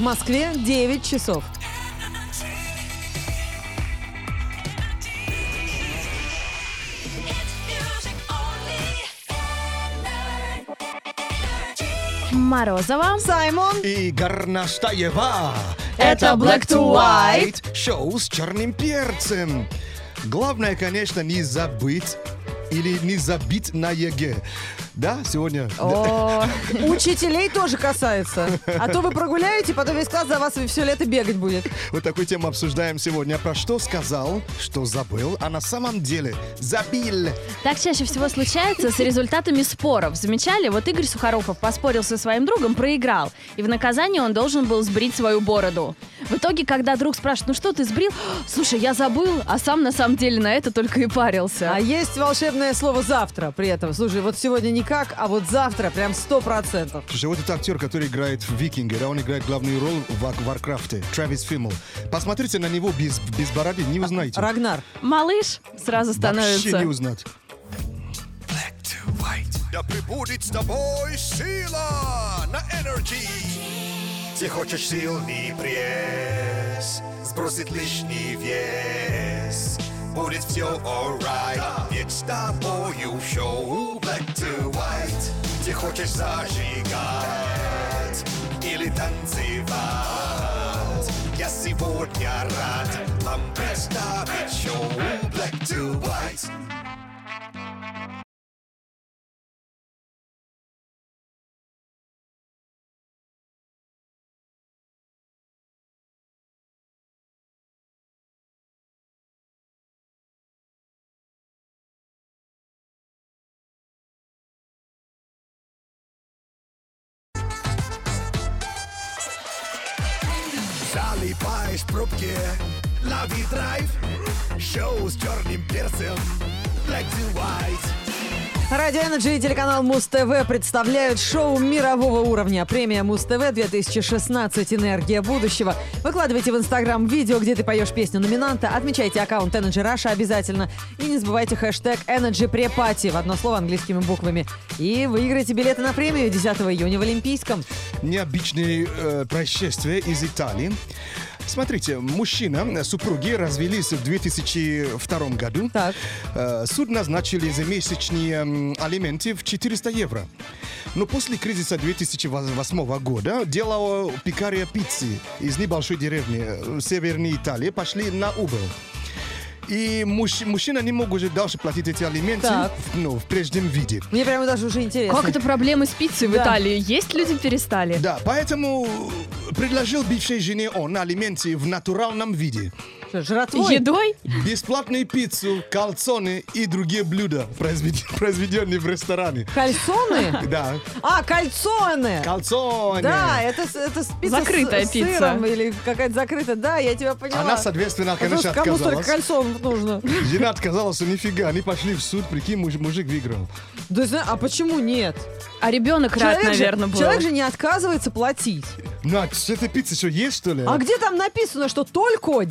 В Москве 9 часов. Морозова. Саймон. И Горнаштаева. Это Black to White. Шоу с черным перцем. Главное, конечно, не забыть или не забить на ЕГЭ. Да, сегодня... О, Учителей тоже касается. А то вы прогуляете, потом весь класс за вас все лето бегать будет. Вот такую тему обсуждаем сегодня. Про что сказал, что забыл, а на самом деле забил. так чаще всего случается с результатами споров. Замечали? Вот Игорь Сухоруков поспорил со своим другом, проиграл. И в наказание он должен был сбрить свою бороду. В итоге, когда друг спрашивает, ну что ты сбрил? Слушай, я забыл, а сам на самом деле на это только и парился. А есть волшебное слово «завтра» при этом. Слушай, вот сегодня никак, а вот завтра прям сто процентов. Слушай, вот этот актер, который играет в «Викинге», да, он играет главную роль в War- Warcraft е, Трэвис Фиммел. Посмотрите на него без, без бороды, не узнаете. Рагнар. Малыш сразу Вообще не становится. узнать. Black to white. Да пребудет с тобой сила на Energy. Ты хочешь сильный пресс, сбросить лишний вес. Будет все alright, ведь с тобою шоу Black to white. Ты хочешь зажигать или танцевать. Я сегодня рад вам представить шоу Black to white. Залипаешь в пробке, лови драйв Шоу с черным перцем Black to white Радио Energy и телеканал Муз-ТВ представляют шоу мирового уровня. Премия Муз-ТВ 2016 «Энергия будущего». Выкладывайте в Инстаграм видео, где ты поешь песню номинанта, отмечайте аккаунт Energy Russia обязательно и не забывайте хэштег Energy Prepati в одно слово английскими буквами. И выиграйте билеты на премию 10 июня в Олимпийском. Необычное э, происшествие из Италии. Смотрите, мужчина, супруги развелись в 2002 году. Так. Э, Суд назначили за месячные алименты в 400 евро. Но после кризиса 2008 года дело пекаря пиццы из небольшой деревни э, северной Италии пошли на убыль. И муж- мужчина не мог уже дальше платить эти алименты Так. в, ну, в прежнем виде. Мне прямо даже уже интересно. Как это проблемы с пиццей в Да. Италии? Есть люди перестали? Да, поэтому предложил бывшей жене он алименты в натуральном виде. Что, жратвой? Едой? Бесплатную пиццу, кальцоны и другие блюда, произвед- произведенные в ресторане. Кальсоны? Да, А, кальцоны! кальцоны. Да, это, это пицца Закрытая с, пицца. сыром или какая-то закрытая. Да, я тебя поняла. Она, соответственно, А конечно, Кому столько отказалась. кальсонов нужно? Жена отказалась, что нифига, они пошли в суд, прикинь, муж- мужик выиграл. Да, а почему нет? А ребенок рад, Человек же- наверное, был. Человек же не отказывается платить. Надь, с этой пиццы что, есть, что ли? А где там написано, что только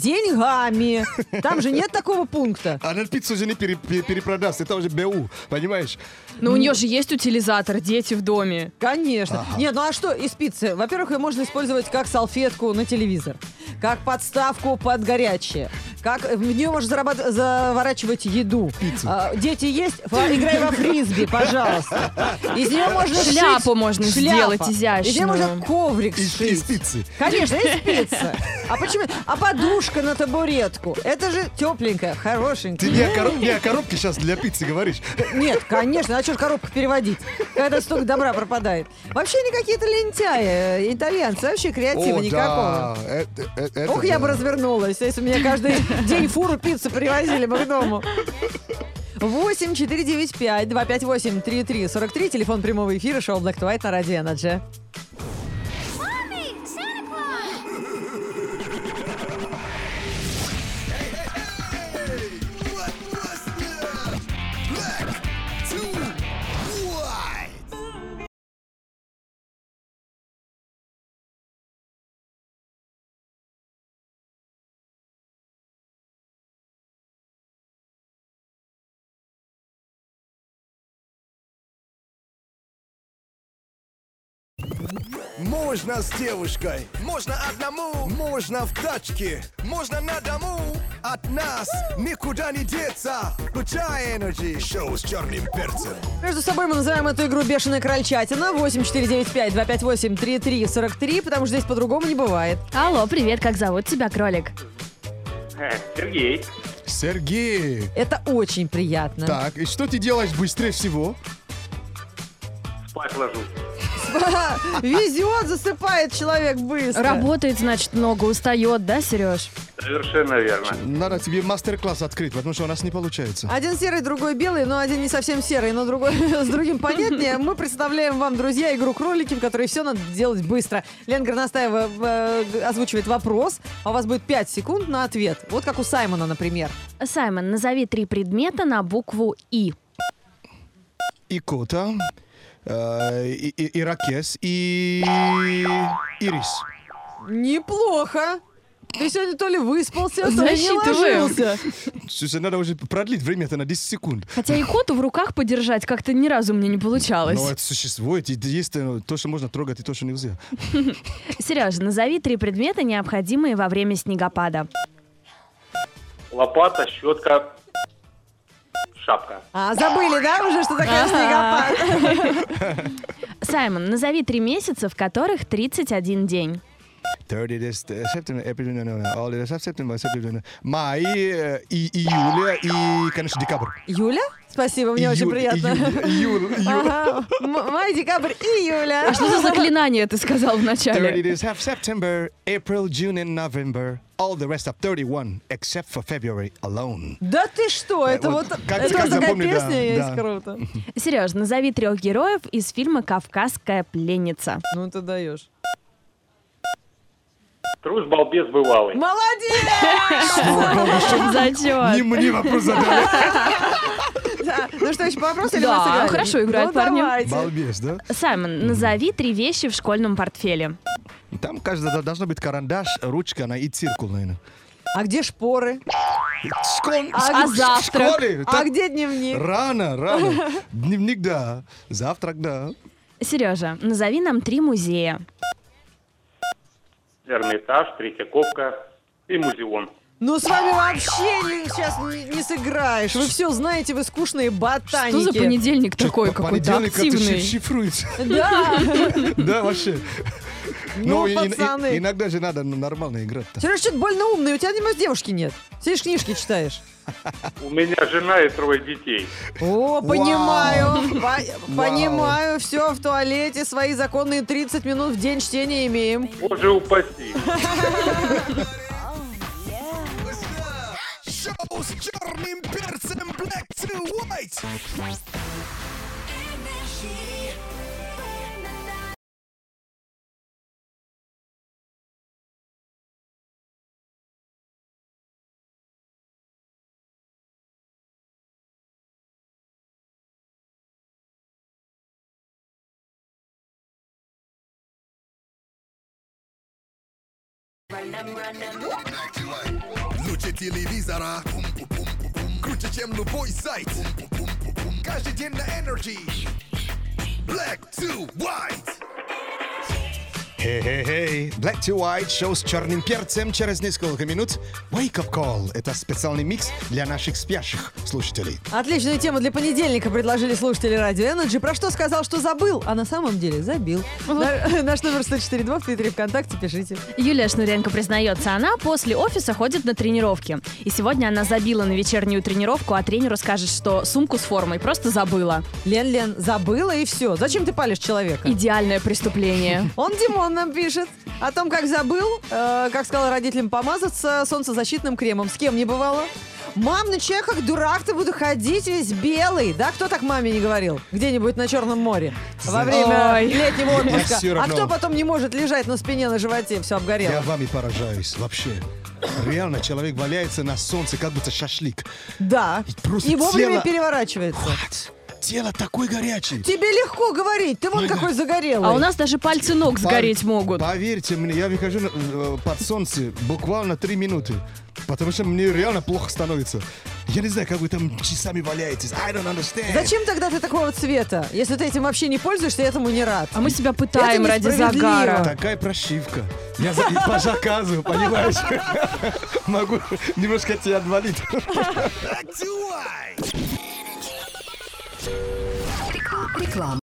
деньгами? Там же нет такого пункта. Она пиццу уже не пере- пере- перепродаст, это уже БУ, понимаешь? Но у нее же есть утилизатор, дети в доме. Конечно. Нет, ну а что из пиццы? Во-первых, ее можно использовать как салфетку на телевизор, как подставку под горячее, как в нее можно зарабат- заворачивать еду. Пиццу. А, дети есть? Играй во фрисби, пожалуйста. Из нее можно Шляпу можно шляпа. сделать Из нее изящную. можно коврик Из, сшить. из пиццы. Конечно, из пиццы. А почему? А подушка на табуретку? Это же тепленькая, Ты хорошенькая. не о, короб- не о коробке сейчас для пиццы говоришь. Нет, конечно, а что ж коробку переводить, когда столько добра пропадает? Вообще они какие-то лентяи, э, итальянцы, вообще креатива О, никакого. да, это- э- это Ох, я да. бы развернулась, если меня каждый день фуру пиццы привозили бы к дому. 8 495 258 33 43 телефон прямого эфира шоу Black White на радио Energy. Можно с девушкой, можно одному, можно в тачке, можно на дому. От нас никуда не деться. Включай Energy. Шоу с черным перцем. Между собой мы называем эту игру «Бешеная крольчатина» 8495-258-3343, потому что здесь по-другому не бывает. Алло, привет, как зовут тебя, кролик? Э, Сергей. Сергей. Это очень приятно. Так, и что ты делаешь быстрее всего? Спать ложусь. Везет, засыпает человек быстро. Работает, значит, много, устает, да, Сереж? Совершенно верно. Надо тебе мастер-класс открыть, потому что у нас не получается. Один серый, другой белый, но один не совсем серый, но другой с другим понятнее. Мы представляем вам, друзья, игру кролики, в которой все надо делать быстро. Лена Горностаева э, озвучивает вопрос, а у вас будет 5 секунд на ответ. Вот как у Саймона, например. Саймон, назови три предмета на букву И. Икота, и, и- ирокез и ирис. Неплохо. Ты сегодня то ли выспался, то ли не ложился. Слушай, надо уже продлить время-то на 10 секунд. Хотя и коту в руках подержать как-то ни разу мне не получалось. Но это существует, и есть э, то, что можно трогать, и то, что нельзя. Сережа, назови три предмета, необходимые во время снегопада. Лопата, щетка, шапка. А, забыли, да, уже, что такое снегопад? Саймон, назови три месяца, в которых 31 день. 30 days, э, септембр, апрель, no, no, no, all the- септембр, септембр, май, э, и июля, и, конечно, декабрь. Юля? Спасибо, мне очень Июль, приятно. Июль, июль, июль. Ага. Май, декабрь, июля. А что за заклинание ты сказал 30 в начале? days have September, April, June, and November. All the rest of 31, except for February alone. Да ты что, это вот вот, как- это как такая запомнить, да, песня есть, да. круто. Сереж, назови трех героев из фильма «Кавказская пленница». Ну ты даешь. Трус, балбес бывалый. Молодец! Не Зачет. мне вопрос задали. Да. Ну что, еще по вопросу или Да, мы сыграли? хорошо играют ну, парни. давайте. Балбес, да? Саймон, назови три вещи в школьном портфеле. Там, кажется, должна быть карандаш, ручка, она и циркуль, наверное. А где шпоры? Школ- А в завтрак? школе. А Так где дневник? Рано, рано. Дневник, да. Завтрак, да. Сережа, назови нам три музея. Эрмитаж, Третьяковка и музеон. Ну с вами вообще не- сейчас не, не сыграешь. Вы все знаете, вы скучные ботаники. Что за понедельник такой какой-то ты активный? шиф- шифруется. Да. Да, вообще. Ну, и- и- пацаны. иногда же надо нормально играть-то. Сереж, что-то больно умный. У тебя, небось, девушки нет. Сидишь, книжки читаешь. У меня жена и трое детей. О, понимаю. По- Понимаю. Все, в туалете свои законные 30 минут в день чтения имеем. Боже упаси. Шоу с черным перцем Black to White. Лучше телевизора. Круче, чем любой сайт. Каждый день на Energy. Black to White. Хей-хей-хей. Black to White, шоу с черным перцем через несколько минут. Wake Up Call. Это специальный микс для наших спящих слушателей. Отличную тему для понедельника предложили слушатели Радио Energy. Про что сказал, что забыл, а на самом деле забил. На- Наш номер 104.2 в Твиттере ВКонтакте, пишите. Юлия Шнуренко признается, она после офиса ходит на тренировки. И сегодня она забила на вечернюю тренировку, а тренеру скажет, что сумку с формой просто забыла. Лен-Лен, забыла и все. Зачем ты палишь человека? Идеальное преступление. Он Димон нам пишет о том, как забыл, э, как сказал родителям помазаться солнцезащитным кремом. С кем не бывало? Мам, че я как дурак ты буду ходить весь белый? Да, кто так маме не говорил? Где-нибудь на Черном море во время Ой. летнего отпуска. А кто потом не может лежать на спине, на животе, все Я обгорело? вами поражаюсь. Вообще. Реально, человек валяется на солнце, как будто шашлык. Да. И просто И вовремя тело- переворачивается. What? Тело такой горячий. Тебе легко говорить, ты вон какой загорелый. А у нас даже пальцы ног сгореть могут. Поверьте мне, я выхожу на- э, под солнце буквально три минуты. Потому что мне реально плохо становится. Я не знаю, как вы там часами валяетесь. I don't understand. Зачем тогда ты такого цвета? Если ты этим вообще не пользуешься, я этому не рад. А мы себя пытаем Это ради несправедливо. загара. Такая прошивка. Я за- по заказу, понимаешь? Могу немножко тебя отвалить. Black to white. Реклама.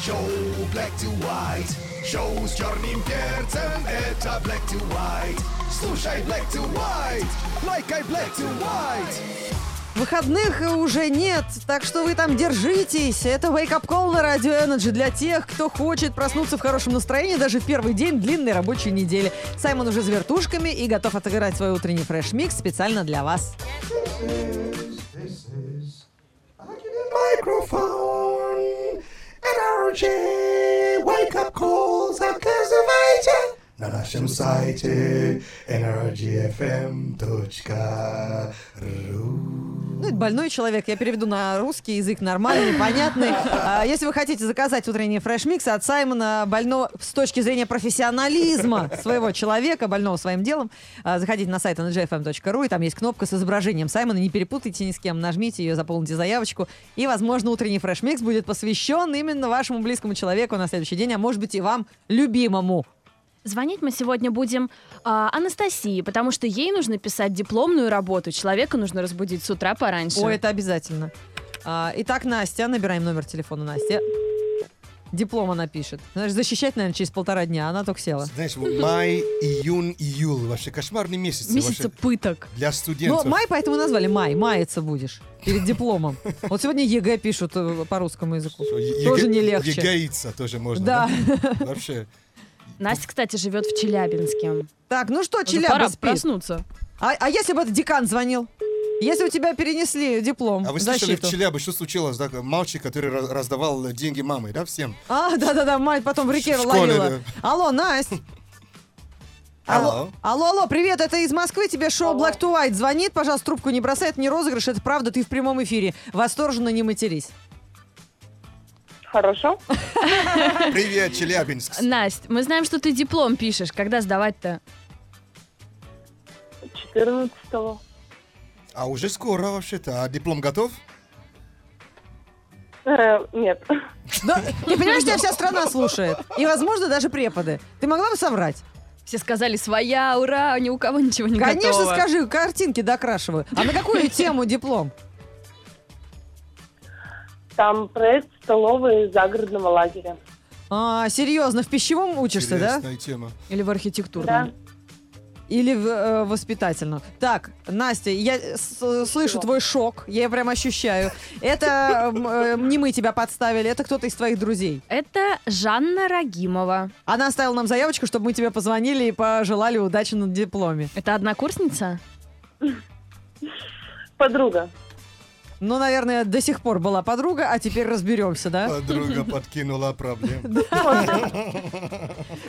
Шоу Black to White. Шоу с черным перцем. Это Black to White. Слушай Black to White. Лайкай Black to White. Выходных уже нет, так что вы там держитесь. Это Wake Up Call на Radio Energy для тех, кто хочет проснуться в хорошем настроении даже в первый день длинной рабочей недели. Саймон уже с вертушками и готов отыграть свой утренний fresh mix специально для вас. Microphone. Energy. Wake up calls. Заказывайте. На нашем сайте energyfm.ru Ну, это больной человек. Я переведу на русский язык нормальный, понятный. А, Если вы хотите заказать утренний fresh mix от Саймона, больного с точки зрения профессионализма своего человека, больного своим делом, а, заходите на сайт energyfm.ru, и там есть кнопка с изображением Саймона. Не перепутайте ни с кем, нажмите ее, заполните заявочку, и, возможно, утренний fresh mix будет посвящен именно вашему близкому человеку на следующий день, а может быть и вам, любимому. Звонить мы сегодня будем а, Анастасии, потому что ей нужно писать дипломную работу. Человека нужно разбудить с утра пораньше. Ой, это обязательно. А, Итак, Настя, набираем номер телефона Настя. Диплом она пишет. Знаешь, защищать, наверное, через полтора дня. Она только села. Знаешь, май, июнь, июль. Вообще кошмарный месяц. Месяца вообще пыток. Для Ну, студентов. май поэтому и назвали май. Маяться будешь перед дипломом. Вот сегодня ЕГЭ пишут э, по русскому языку. Что, Тоже егэ- не легче. Егоиться тоже можно. Да. Вообще. Настя, кстати, живет в Челябинске. Так, ну что, Челяба пора спит. проснуться. А, а если бы это декан звонил? Если у тебя перенесли диплом А вы в слышали в защиту? Челябе, что случилось? Да, мальчик, который раз- раздавал деньги мамы, да, всем? А, да-да-да, мать потом в реке В школе, ловила. Алло, Настя. Алло. Алло, алло, привет, это из Москвы, тебе шоу Black to White звонит, пожалуйста, трубку не бросай, это не розыгрыш, это правда, ты в прямом эфире. Восторженно не матерись. Хорошо. Привет, Челябинск. Настя, мы знаем, что ты диплом пишешь. Когда сдавать-то? 14-го. А уже скоро вообще-то. А диплом готов? Э, нет. Ты понимаешь, тебя вся страна слушает. И, возможно, даже преподы. Ты могла бы соврать? Все сказали своя, ура, ни у кого ничего не Конечно, готово. скажи, картинки докрашиваю. А на какую тему диплом? Там проект столовой загородного лагеря. А, серьезно, в пищевом учишься, да? Интересная тема. Или в Да. архитектурном. Или в э, воспитательном? Так, Настя, я с- слышу твой шок, я его прям ощущаю. Это э, не мы тебя подставили, это кто-то из твоих друзей. Это Жанна Рагимова. Она оставила нам заявочку, чтобы мы тебе позвонили и пожелали удачи на дипломе. Это однокурсница? Подруга. Ну, наверное, до сих пор была подруга, а теперь разберемся, да? Подруга подкинула проблем.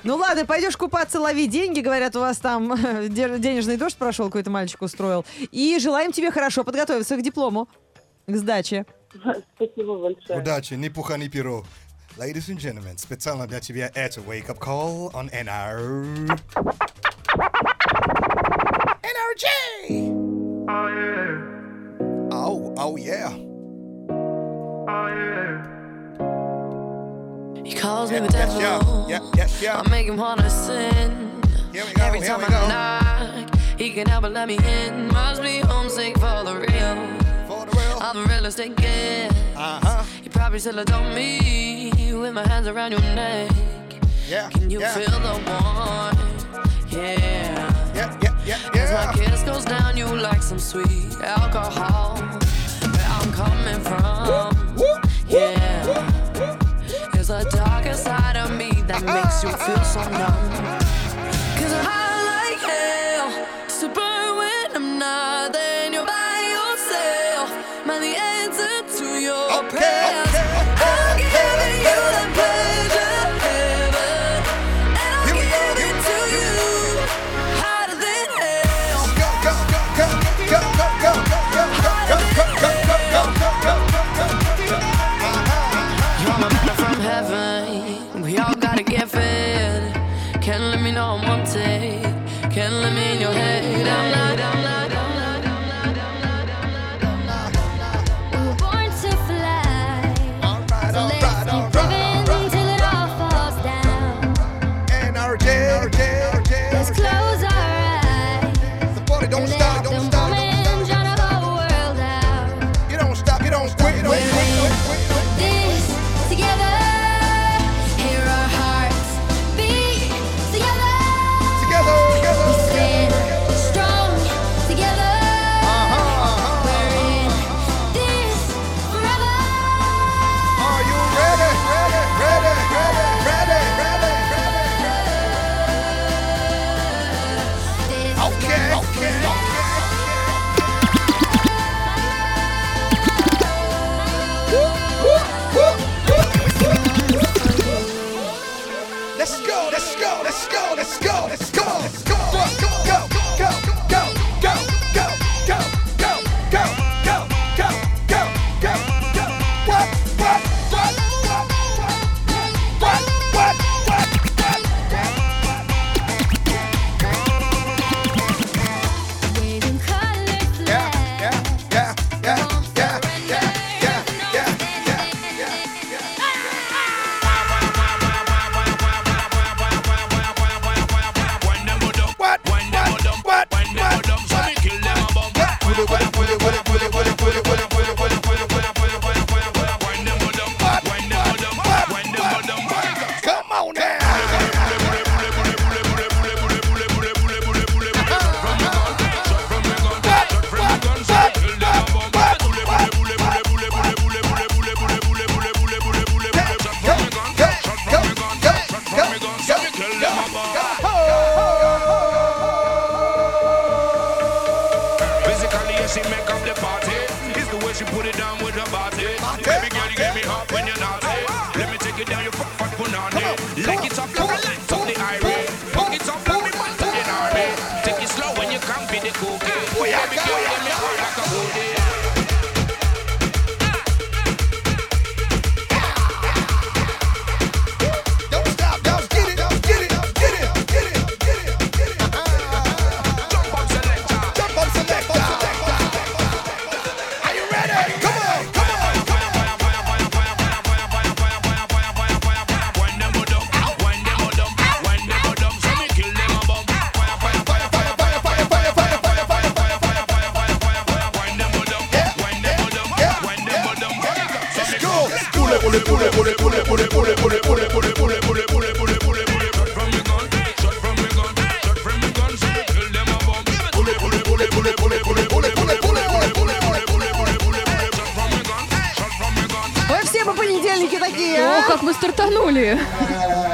Ну ладно, пойдешь купаться, лови деньги. Говорят, у вас там де- денежный дождь прошел, какой-то мальчик устроил. И желаем тебе хорошо подготовиться к диплому, к сдаче. Спасибо большое. Удачи, ни пуха, ни перо. Ladies and gentlemen, специально для тебя это Wake Up Call on NR. Energy! Oh, oh oh yeah. He calls me the yeah, devil. yeah, yeah, yeah. I make him wanna sin. Here we go, Every time we I go. knock, he can help but let me in. Must be homesick for the real. For the real. I'm a real estate kid. Uh-huh. You probably still adore me with my hands around your neck. Yeah, Can you yeah, feel the warmth? Yeah. yeah, yeah, yeah, As my yeah. kiss goes down, you like some sweet alcohol. Where I'm coming from. Yeah. There's a darker side of me that makes you feel so numb. Cause I Can't let me in your head. I'm not. go, let's go, let's go, let's go, let's go, let's go, go, go, go, go, go. Вы все по понедельнике такие, О, а? как мы стартанули.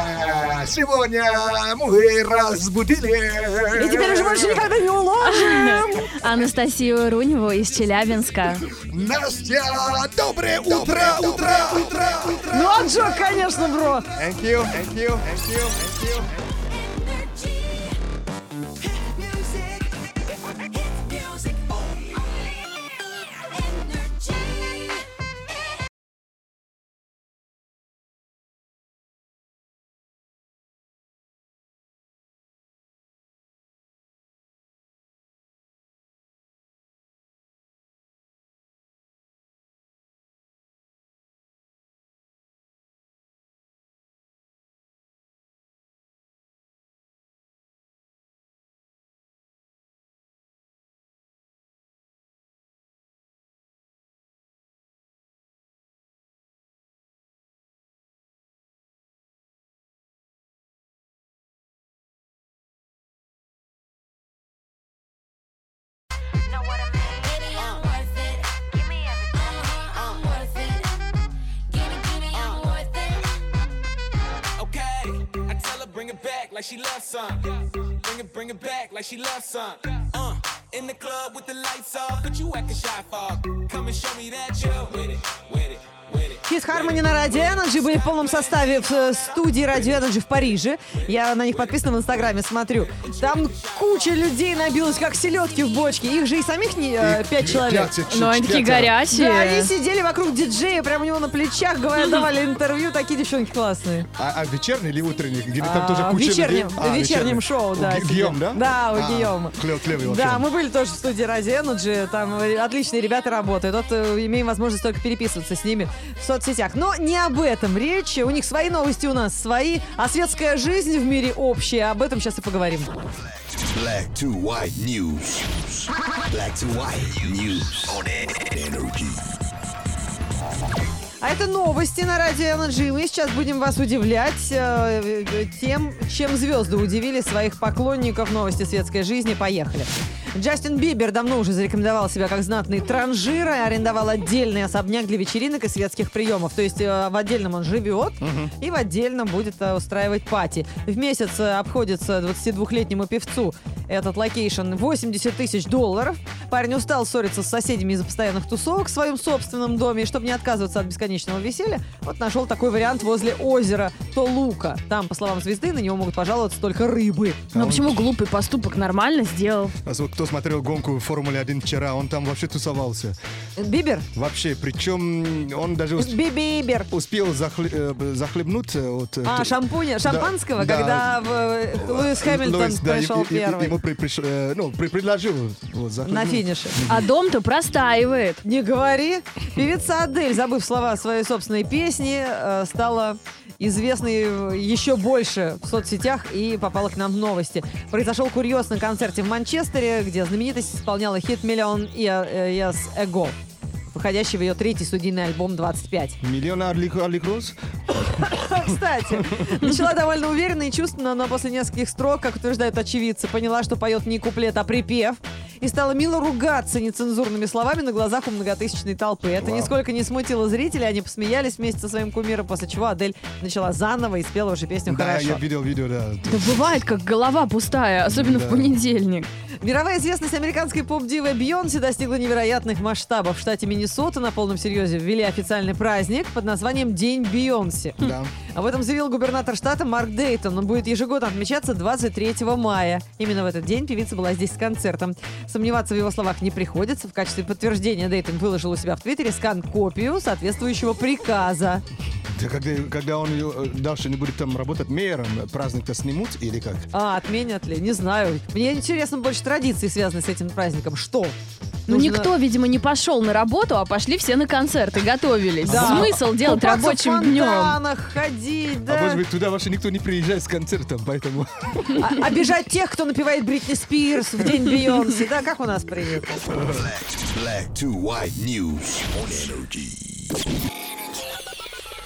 Сегодня мы разбудили. И теперь уже больше никогда не уложим. Анастасию Руневу из Челябинска. Настя, доброе утро, утро, утро, утро. Ну, а Джо, конечно, бро. Thank you, thank you, thank you, thank you. Bring it back like she loves some. Bring it, bring it back like she loves some. Uh, in the club with the lights off, but you acting shy for. Come and show me that you're with it, with it, with it. Kiss Harmony на Радио Energy были в полном составе в э, студии Радио Energy в Париже. Я на них подписана в Инстаграме, смотрю. Там куча людей набилась, как селедки в бочке. Их же и самих не э, пять человек. Пять, Но они такие горячие. Да, они сидели вокруг диджея, прямо у него на плечах, говорят, давали интервью. Такие девчонки классные. А, а вечерний или утренний? Где там тоже А, куча вечернем, людей? А, в вечернем шоу, У да. Сидели. Гийом, да? Да, у А, Гийома. клев- клевый вообще. Да, мы были тоже в студии Radio Energy, там э, отличные ребята работают. Вот э, имеем возможность только переписываться с ними в соцсетях. Но не об этом речь. У них свои новости, у нас свои. А светская жизнь в мире общая. Об этом сейчас и поговорим. Black to white news. Black to white news on energy. А это новости на Радио Energy. Мы сейчас будем вас удивлять э, э, тем, чем звезды удивили своих поклонников новости светской жизни. Поехали. Джастин Бибер давно уже зарекомендовал себя как знатный транжир и арендовал отдельный особняк для вечеринок и светских приемов. То есть э, в отдельном он живет и в отдельном будет э, устраивать пати. В месяц э, обходится 22-летнему певцу этот локейшн 80 тысяч долларов. Парень устал ссориться с соседями из-за постоянных тусовок в своем собственном доме. И чтобы не отказываться от бесконечного веселья, вот нашел такой вариант возле озера Толука. Там, по словам звезды, на него могут пожаловаться только рыбы. Ну почему глупый поступок нормально сделал? А вот Кто смотрел гонку Формулы-1 вчера, он там вообще тусовался. Бибер? Вообще, причем он даже ус- Бибер. успел захле- э, захлебнуться от... э, А, шампуня, Да, шампанского, да. когда в, э, Луис Хэмилтон Луис, да, пришел и- и- и- первый Ему при- приш- э, ну, при- предложил вот, на финише. А дом-то простаивает. Не говори. Певица Адель, забыв слова своей собственной песни, э, стала известной еще больше в соцсетях и попала к нам в новости. Произошел курьез на концерте в Манчестере, где знаменитость исполняла хит «Миллион Years Ago», выходящий в ее третий студийный альбом «25». Миллион Арлик, Арлик Роз? Кстати, начала довольно уверенно и чувственно, но после нескольких строк, как утверждают очевидцы, поняла, что поет не куплет, а припев. И стала мило ругаться нецензурными словами на глазах у многотысячной толпы. Это Вау. нисколько не смутило зрителей, они посмеялись вместе со своим кумиром, после чего Адель начала заново и спела уже песню Да, «Хорошо». я видел видео, да. Да бывает, как голова пустая, особенно в понедельник. Мировая известность американской поп-дивы Бейонсе достигла невероятных масштабов. В штате Миннесота на полном серьезе ввели официальный праздник под названием День Бейонсе. Да. Об этом заявил губернатор штата Марк Дейтон. Он будет ежегодно отмечаться 23 мая. Именно в этот день певица была здесь с концертом. Сомневаться в его словах не приходится. В качестве подтверждения Дейтон выложил у себя в Твиттере скан-копию соответствующего приказа. Да когда, когда он э, дальше не будет там работать мэром, праздник-то снимут или как? А, отменят ли? Не знаю. Мне интересно больше традиции, связанные с этим праздником. Что? Ну, Нужно- никто, видимо, не пошел на работу, а пошли все на концерты, готовились. Да. Смысл делать Купаться в рабочим днем? ходить, да. А может быть, туда вообще никто не приезжает с концертом, поэтому... А- обижать тех, кто напевает Бритни Спирс в день Бейонсе. Да, как у нас принято. Black to white news on energy.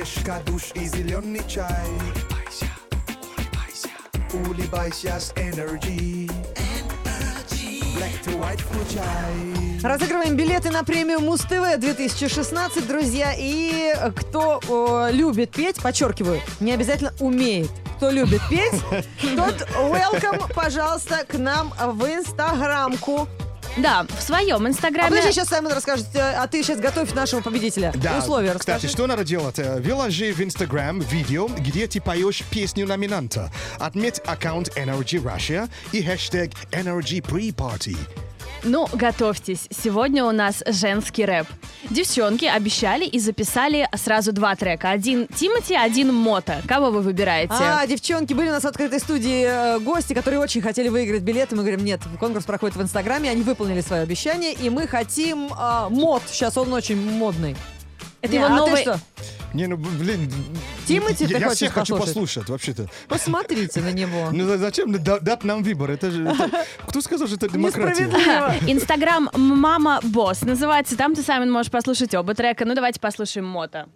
Пробежка, душ и зеленый чай. Улыбайся с Energy. Black to white включай. Разыгрываем билеты на премию Муз-ТВ 2016, друзья. И кто э, любит петь, подчеркиваю, не обязательно умеет. Кто любит петь, тот welcome, пожалуйста, к нам в инстаграмку. Да, в своем А инстаграме. подожди, сейчас Саймон расскажет, э, а ты сейчас готовь нашего победителя. Условия кстати, расскажи. что надо делать? Э, Выложи в Instagram видео, где ты поешь песню номинанта. Отметь аккаунт Energy Russia и хэштег Energy Pre-Party. Ну, готовьтесь. Сегодня у нас женский рэп. Девчонки обещали и записали сразу два трека. Один Тимати, один Мота. Кого вы выбираете? А, девчонки, были у нас в открытой студии э, гости, которые очень хотели выиграть билеты. Мы говорим, нет, конкурс проходит в Инстаграме, они выполнили свое обещание, и мы хотим э, мод. Сейчас он очень модный. Это Не, его а новый... ты что? Не, ну, блин. Тимати ты я, я хочешь всех хочу послушать? вообще-то. Посмотрите на него. Ну за- зачем да- дать нам выбор? Это же... это- Кто сказал, что это демократия? Инстаграм Мама Босс называется. Там ты, Саймон, можешь послушать оба трека. Ну, давайте послушаем Мота.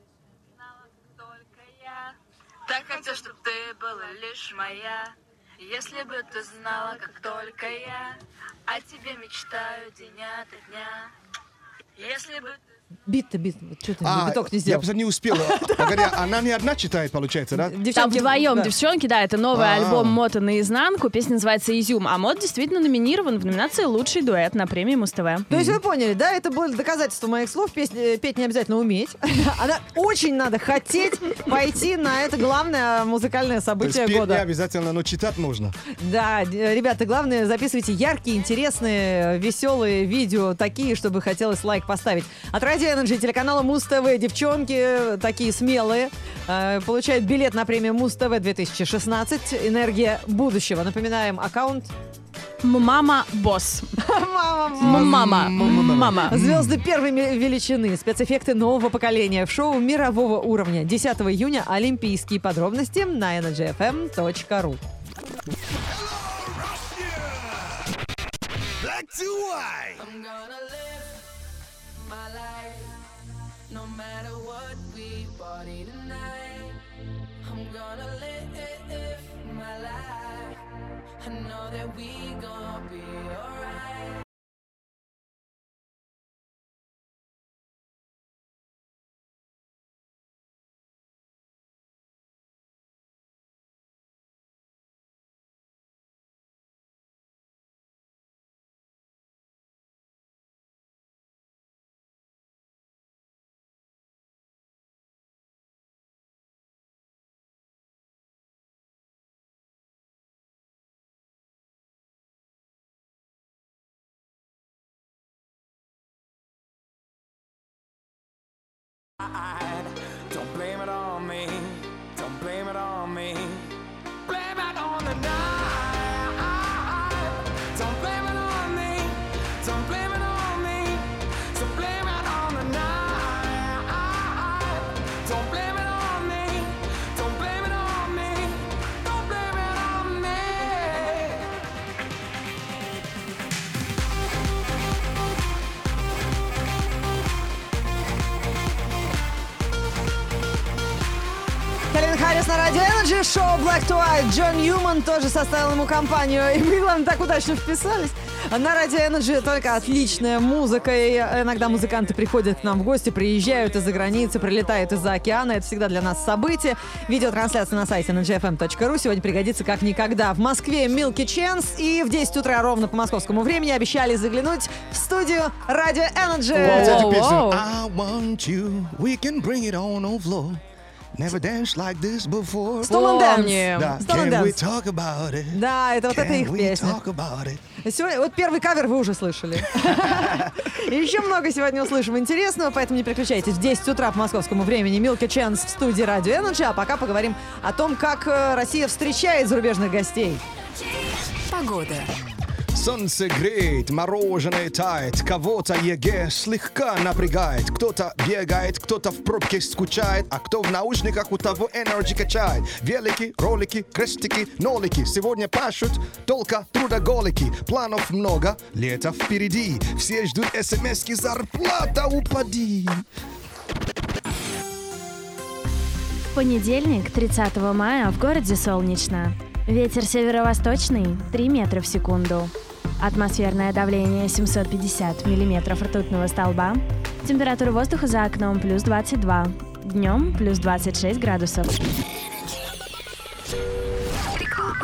Так хочу, чтобы ты была лишь моя. Если бы ты знала, как только я о тебе мечтаю день ото дня. Если бы ты Бит-то, бит. Что ты А, биток не я сделал? просто не успел. Погоди, она не одна читает, получается, да? Там Девчонки, вдвоем да. девчонки, да, это новый А. альбом Мота наизнанку. Песня называется «Изюм». А Мот действительно номинирован в номинации «Лучший дуэт» на премии Муз-ТВ. То есть вы поняли, да? Это было доказательство моих слов. Песни- петь не обязательно уметь. Она очень надо хотеть пойти на это главное музыкальное То есть событие петь не года. обязательно, но читать можно. Да, д- ребята, главное, записывайте яркие, интересные, веселые видео, такие, чтобы хотелось лайк поставить. От Радио Energy телеканала Муз ТВ девчонки такие смелые э, получают билет на премию Муз ТВ 2016 «Энергия будущего». Напоминаем, аккаунт Мама Босс. Мама, Мама. Мама. Звезды первой величины, спецэффекты нового поколения в шоу мирового уровня. 10 июня Олимпийские подробности на energyfm.ru. Black to white. Gonna live my life. I know that we gonna be alright. На Радио Energy, шоу Black to White. Джон Ньюман тоже составил ему компанию. И мы, главное, так удачно вписались. На Радио Energy только отличная музыка. И иногда музыканты приходят к нам в гости, приезжают из-за границы, прилетают из-за океана. Это всегда для нас событие. Видеотрансляция на сайте ngfm.ru сегодня пригодится как никогда. В Москве Milky Chance. И в 10 утра ровно по московскому времени обещали заглянуть в студию Радио Energy. Кстати, песню Воу. I want you, we can bring it on on floor. Never danced like this before. Stolen. Dance. Да, Stolen can we Dance. talk about it? Да, это вот это Can их we песня. talk about it? Сегодня, вот первый кавер вы уже слышали. И еще много сегодня услышим интересного, поэтому не переключайтесь. В 10 утра по московскому времени Милка Ченс в студии Радио Energy, а пока поговорим о том, как э, Россия встречает зарубежных гостей. Погода. Солнце греет, мороженое тает, кого-то ЕГЭ слегка напрягает, кто-то бегает, кто-то в пробке скучает, а кто в наушниках у того энерджи качает. Велики, ролики, крестики, нолики, сегодня пашут только трудоголики, планов много, лето впереди, все ждут смс зарплата упади. Понедельник, 30 мая, в городе солнечно. Ветер северо-восточный 3 метра в секунду. Атмосферное давление 750 миллиметров ртутного столба. Температура воздуха за окном плюс 22. Днем плюс 26 градусов.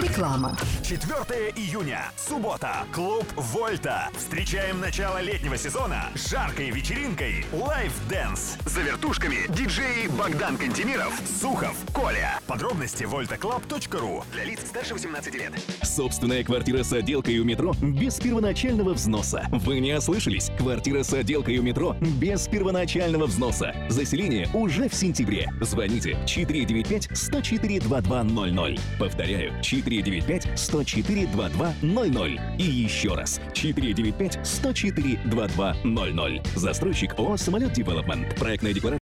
Реклама. 4 июня, суббота, клуб Вольта. Встречаем начало летнего сезона жаркой вечеринкой Live Dance. За вертушками диджеи Богдан Кантемиров, Сухов, Коля. Подробности voltaclub.ru для лиц старше 18 лет. Собственная квартира с отделкой у метро без первоначального взноса. Вы не ослышались. Квартира с отделкой у метро без первоначального взноса. Заселение уже в сентябре. Звоните 495-104-2200. Повторяю, 495-104-2200. И еще раз, 495-104-2200. Застройщик ООО «Самолет Девелопмент». Проектная декларация